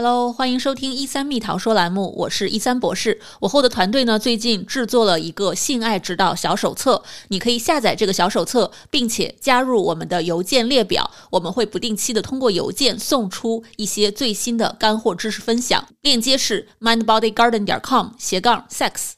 Hello，欢迎收听一三蜜桃说栏目，我是一三博士。我后的团队呢，最近制作了一个性爱指导小手册，你可以下载这个小手册，并且加入我们的邮件列表，我们会不定期的通过邮件送出一些最新的干货知识分享。链接是 mindbodygarden 点 com 斜杠 sex。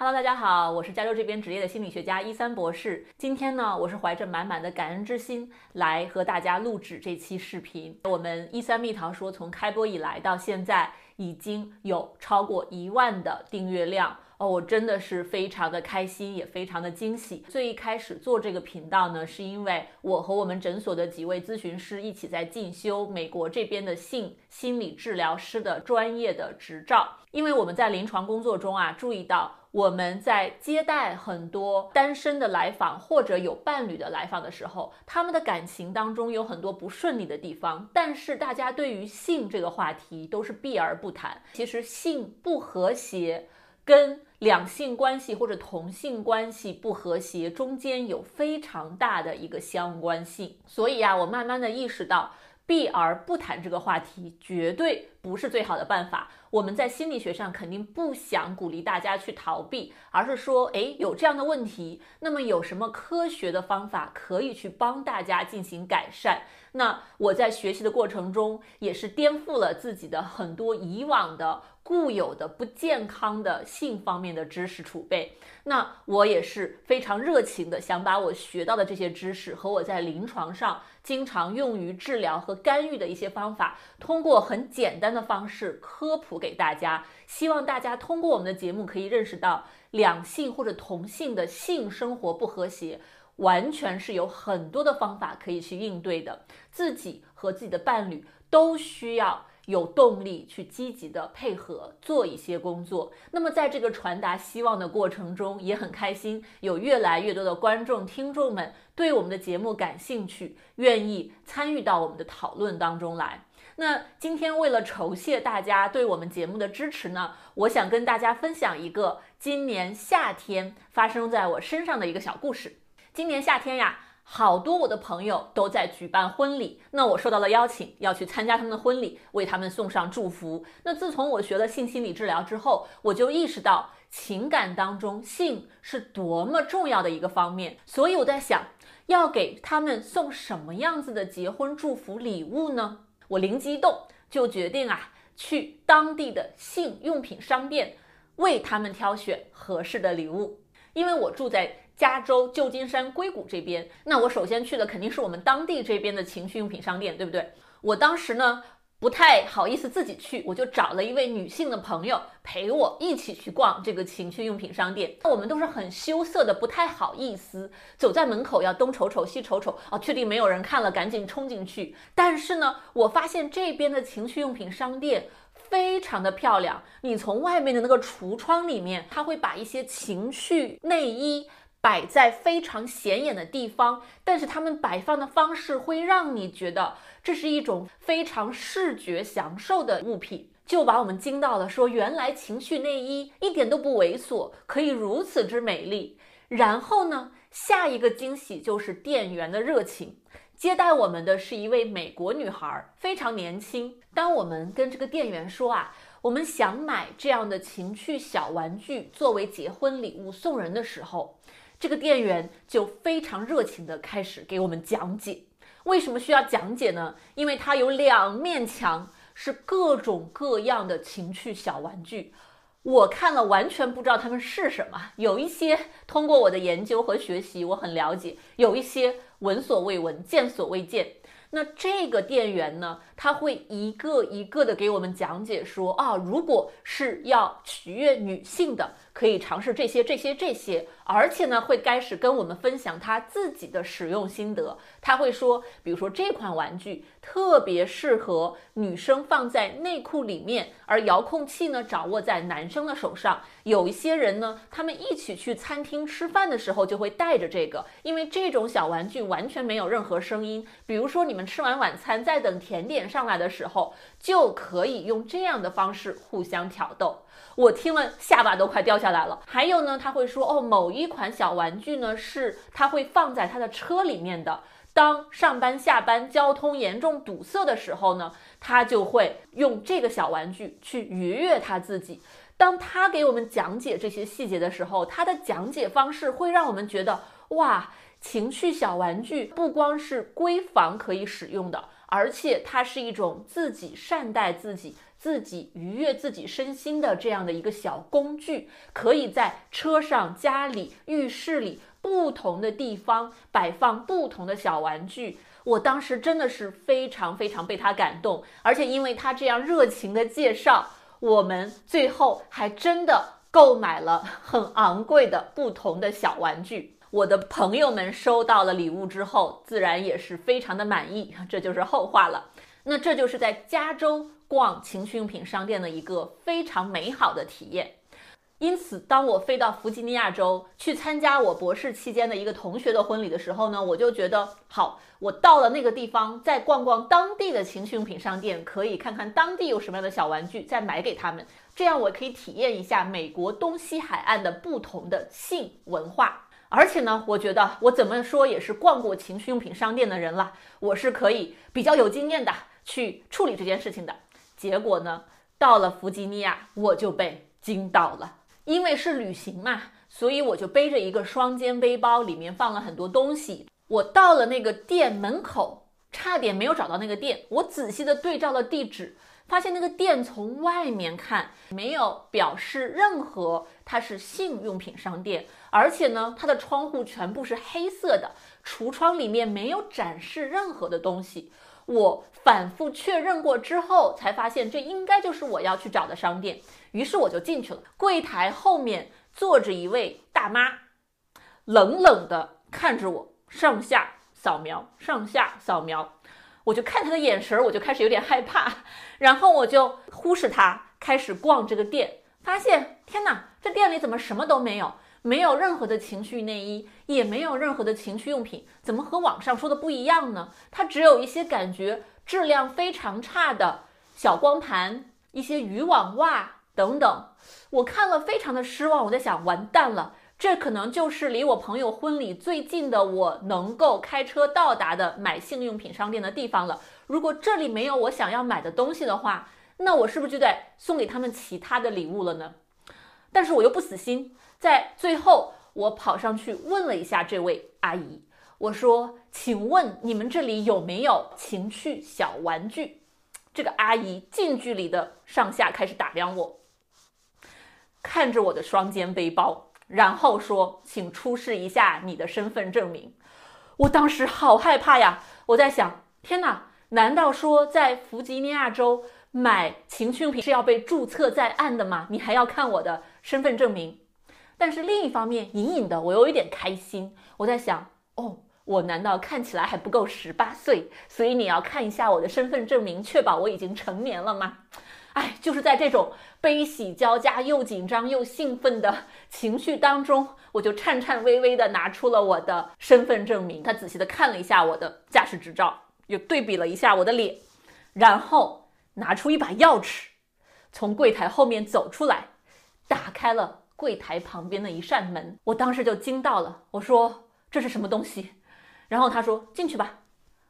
Hello，大家好，我是加州这边职业的心理学家一三博士。今天呢，我是怀着满满的感恩之心来和大家录制这期视频。我们一三蜜桃说，从开播以来到现在，已经有超过一万的订阅量哦，我真的是非常的开心，也非常的惊喜。最一开始做这个频道呢，是因为我和我们诊所的几位咨询师一起在进修美国这边的性心理治疗师的专业的执照，因为我们在临床工作中啊，注意到。我们在接待很多单身的来访或者有伴侣的来访的时候，他们的感情当中有很多不顺利的地方，但是大家对于性这个话题都是避而不谈。其实性不和谐跟两性关系或者同性关系不和谐中间有非常大的一个相关性，所以呀，我慢慢的意识到。避而不谈这个话题，绝对不是最好的办法。我们在心理学上肯定不想鼓励大家去逃避，而是说，诶，有这样的问题，那么有什么科学的方法可以去帮大家进行改善？那我在学习的过程中，也是颠覆了自己的很多以往的。固有的不健康的性方面的知识储备，那我也是非常热情的，想把我学到的这些知识和我在临床上经常用于治疗和干预的一些方法，通过很简单的的方式科普给大家。希望大家通过我们的节目可以认识到，两性或者同性的性生活不和谐，完全是有很多的方法可以去应对的。自己和自己的伴侣都需要。有动力去积极的配合做一些工作。那么在这个传达希望的过程中，也很开心，有越来越多的观众听众们对我们的节目感兴趣，愿意参与到我们的讨论当中来。那今天为了酬谢大家对我们节目的支持呢，我想跟大家分享一个今年夏天发生在我身上的一个小故事。今年夏天呀。好多我的朋友都在举办婚礼，那我受到了邀请，要去参加他们的婚礼，为他们送上祝福。那自从我学了性心理治疗之后，我就意识到情感当中性是多么重要的一个方面。所以我在想，要给他们送什么样子的结婚祝福礼物呢？我灵机一动，就决定啊，去当地的性用品商店，为他们挑选合适的礼物。因为我住在。加州旧金山硅谷这边，那我首先去的肯定是我们当地这边的情趣用品商店，对不对？我当时呢不太好意思自己去，我就找了一位女性的朋友陪我一起去逛这个情趣用品商店。那我们都是很羞涩的，不太好意思走在门口，要东瞅瞅西瞅瞅啊，确定没有人看了，赶紧冲进去。但是呢，我发现这边的情趣用品商店非常的漂亮，你从外面的那个橱窗里面，他会把一些情趣内衣。摆在非常显眼的地方，但是他们摆放的方式会让你觉得这是一种非常视觉享受的物品，就把我们惊到了。说原来情趣内衣一点都不猥琐，可以如此之美丽。然后呢，下一个惊喜就是店员的热情，接待我们的是一位美国女孩，非常年轻。当我们跟这个店员说啊，我们想买这样的情趣小玩具作为结婚礼物送人的时候。这个店员就非常热情地开始给我们讲解，为什么需要讲解呢？因为它有两面墙，是各种各样的情趣小玩具，我看了完全不知道它们是什么。有一些通过我的研究和学习，我很了解；有一些闻所未闻、见所未见。那这个店员呢，他会一个一个的给我们讲解说啊，如果是要取悦女性的。可以尝试这些、这些、这些，而且呢，会开始跟我们分享他自己的使用心得。他会说，比如说这款玩具特别适合女生放在内裤里面，而遥控器呢掌握在男生的手上。有一些人呢，他们一起去餐厅吃饭的时候就会带着这个，因为这种小玩具完全没有任何声音。比如说你们吃完晚餐在等甜点上来的时候，就可以用这样的方式互相挑逗。我听了下巴都快掉下来了。还有呢，他会说哦，某一款小玩具呢是他会放在他的车里面的。当上班下班交通严重堵塞的时候呢，他就会用这个小玩具去愉悦他自己。当他给我们讲解这些细节的时候，他的讲解方式会让我们觉得，哇，情趣小玩具不光是闺房可以使用的，而且它是一种自己善待自己、自己愉悦自己身心的这样的一个小工具，可以在车上、家里、浴室里不同的地方摆放不同的小玩具。我当时真的是非常非常被他感动，而且因为他这样热情的介绍。我们最后还真的购买了很昂贵的不同的小玩具。我的朋友们收到了礼物之后，自然也是非常的满意，这就是后话了。那这就是在加州逛情趣用品商店的一个非常美好的体验。因此，当我飞到弗吉尼亚州去参加我博士期间的一个同学的婚礼的时候呢，我就觉得好，我到了那个地方，再逛逛当地的情趣用品商店，可以看看当地有什么样的小玩具，再买给他们，这样我可以体验一下美国东西海岸的不同的性文化。而且呢，我觉得我怎么说也是逛过情趣用品商店的人了，我是可以比较有经验的去处理这件事情的。结果呢，到了弗吉尼亚，我就被惊到了。因为是旅行嘛，所以我就背着一个双肩背包，里面放了很多东西。我到了那个店门口，差点没有找到那个店。我仔细的对照了地址，发现那个店从外面看没有表示任何它是性用品商店，而且呢，它的窗户全部是黑色的，橱窗里面没有展示任何的东西。我反复确认过之后，才发现这应该就是我要去找的商店。于是我就进去了，柜台后面坐着一位大妈，冷冷的看着我，上下扫描，上下扫描。我就看他的眼神，我就开始有点害怕，然后我就忽视他，开始逛这个店，发现天哪，这店里怎么什么都没有？没有任何的情趣内衣，也没有任何的情趣用品，怎么和网上说的不一样呢？它只有一些感觉质量非常差的小光盘，一些渔网袜。等等，我看了非常的失望。我在想，完蛋了，这可能就是离我朋友婚礼最近的我能够开车到达的买性用品商店的地方了。如果这里没有我想要买的东西的话，那我是不是就得送给他们其他的礼物了呢？但是我又不死心，在最后我跑上去问了一下这位阿姨，我说：“请问你们这里有没有情趣小玩具？”这个阿姨近距离的上下开始打量我。看着我的双肩背包，然后说：“请出示一下你的身份证明。”我当时好害怕呀！我在想：天哪，难道说在弗吉尼亚州买情趣用品是要被注册在案的吗？你还要看我的身份证明？但是另一方面，隐隐的我有一点开心。我在想：哦，我难道看起来还不够十八岁？所以你要看一下我的身份证明，确保我已经成年了吗？哎，就是在这种悲喜交加、又紧张又兴奋的情绪当中，我就颤颤巍巍地拿出了我的身份证明。他仔细地看了一下我的驾驶执照，又对比了一下我的脸，然后拿出一把钥匙，从柜台后面走出来，打开了柜台旁边的一扇门。我当时就惊到了，我说这是什么东西？然后他说进去吧。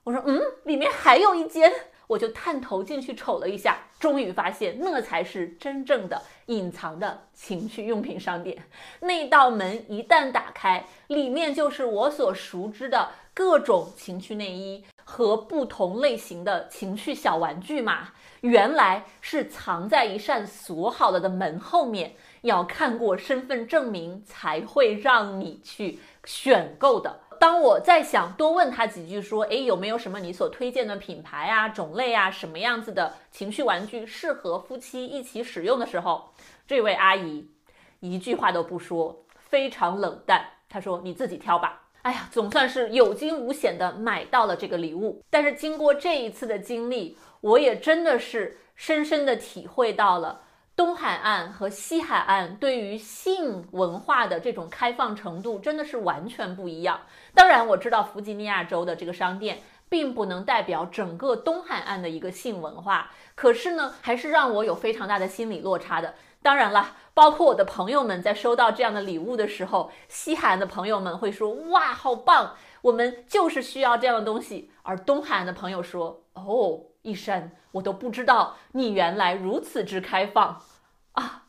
我说嗯，里面还有一间。我就探头进去瞅了一下，终于发现那才是真正的隐藏的情趣用品商店。那道门一旦打开，里面就是我所熟知的各种情趣内衣和不同类型的情趣小玩具嘛。原来是藏在一扇锁好了的门后面，要看过身份证明才会让你去选购的。当我在想多问他几句，说，诶，有没有什么你所推荐的品牌啊、种类啊，什么样子的情绪玩具适合夫妻一起使用的时候，这位阿姨一句话都不说，非常冷淡。她说：“你自己挑吧。”哎呀，总算是有惊无险的买到了这个礼物。但是经过这一次的经历，我也真的是深深的体会到了。东海岸和西海岸对于性文化的这种开放程度真的是完全不一样。当然，我知道弗吉尼亚州的这个商店并不能代表整个东海岸的一个性文化，可是呢，还是让我有非常大的心理落差的。当然了，包括我的朋友们在收到这样的礼物的时候，西海岸的朋友们会说：“哇，好棒！我们就是需要这样的东西。而东海岸的朋友说：“哦，一山，我都不知道你原来如此之开放啊。”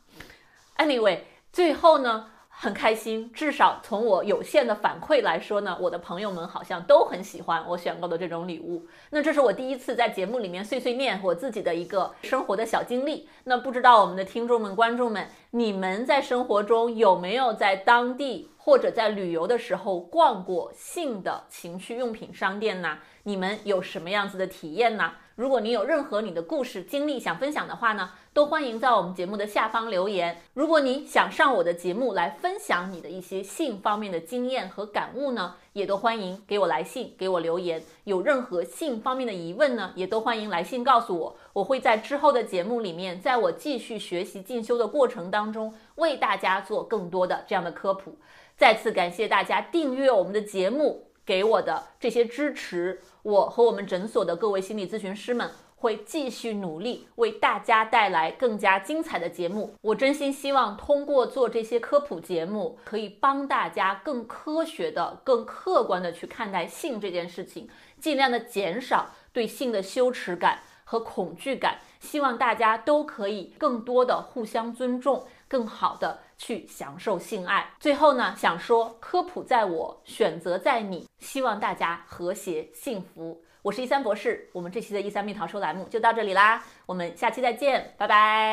Anyway，最后呢？很开心，至少从我有限的反馈来说呢，我的朋友们好像都很喜欢我选购的这种礼物。那这是我第一次在节目里面碎碎念我自己的一个生活的小经历。那不知道我们的听众们、观众们，你们在生活中有没有在当地或者在旅游的时候逛过性的情趣用品商店呢？你们有什么样子的体验呢？如果你有任何你的故事经历想分享的话呢，都欢迎在我们节目的下方留言。如果你想上我的节目来分享你的一些性方面的经验和感悟呢，也都欢迎给我来信，给我留言。有任何性方面的疑问呢，也都欢迎来信告诉我。我会在之后的节目里面，在我继续学习进修的过程当中，为大家做更多的这样的科普。再次感谢大家订阅我们的节目。给我的这些支持，我和我们诊所的各位心理咨询师们会继续努力，为大家带来更加精彩的节目。我真心希望通过做这些科普节目，可以帮大家更科学的、更客观的去看待性这件事情，尽量的减少对性的羞耻感和恐惧感。希望大家都可以更多的互相尊重，更好的。去享受性爱。最后呢，想说科普在我，选择在你。希望大家和谐幸福。我是一三博士，我们这期的“一三蜜桃说”栏目就到这里啦，我们下期再见，拜拜。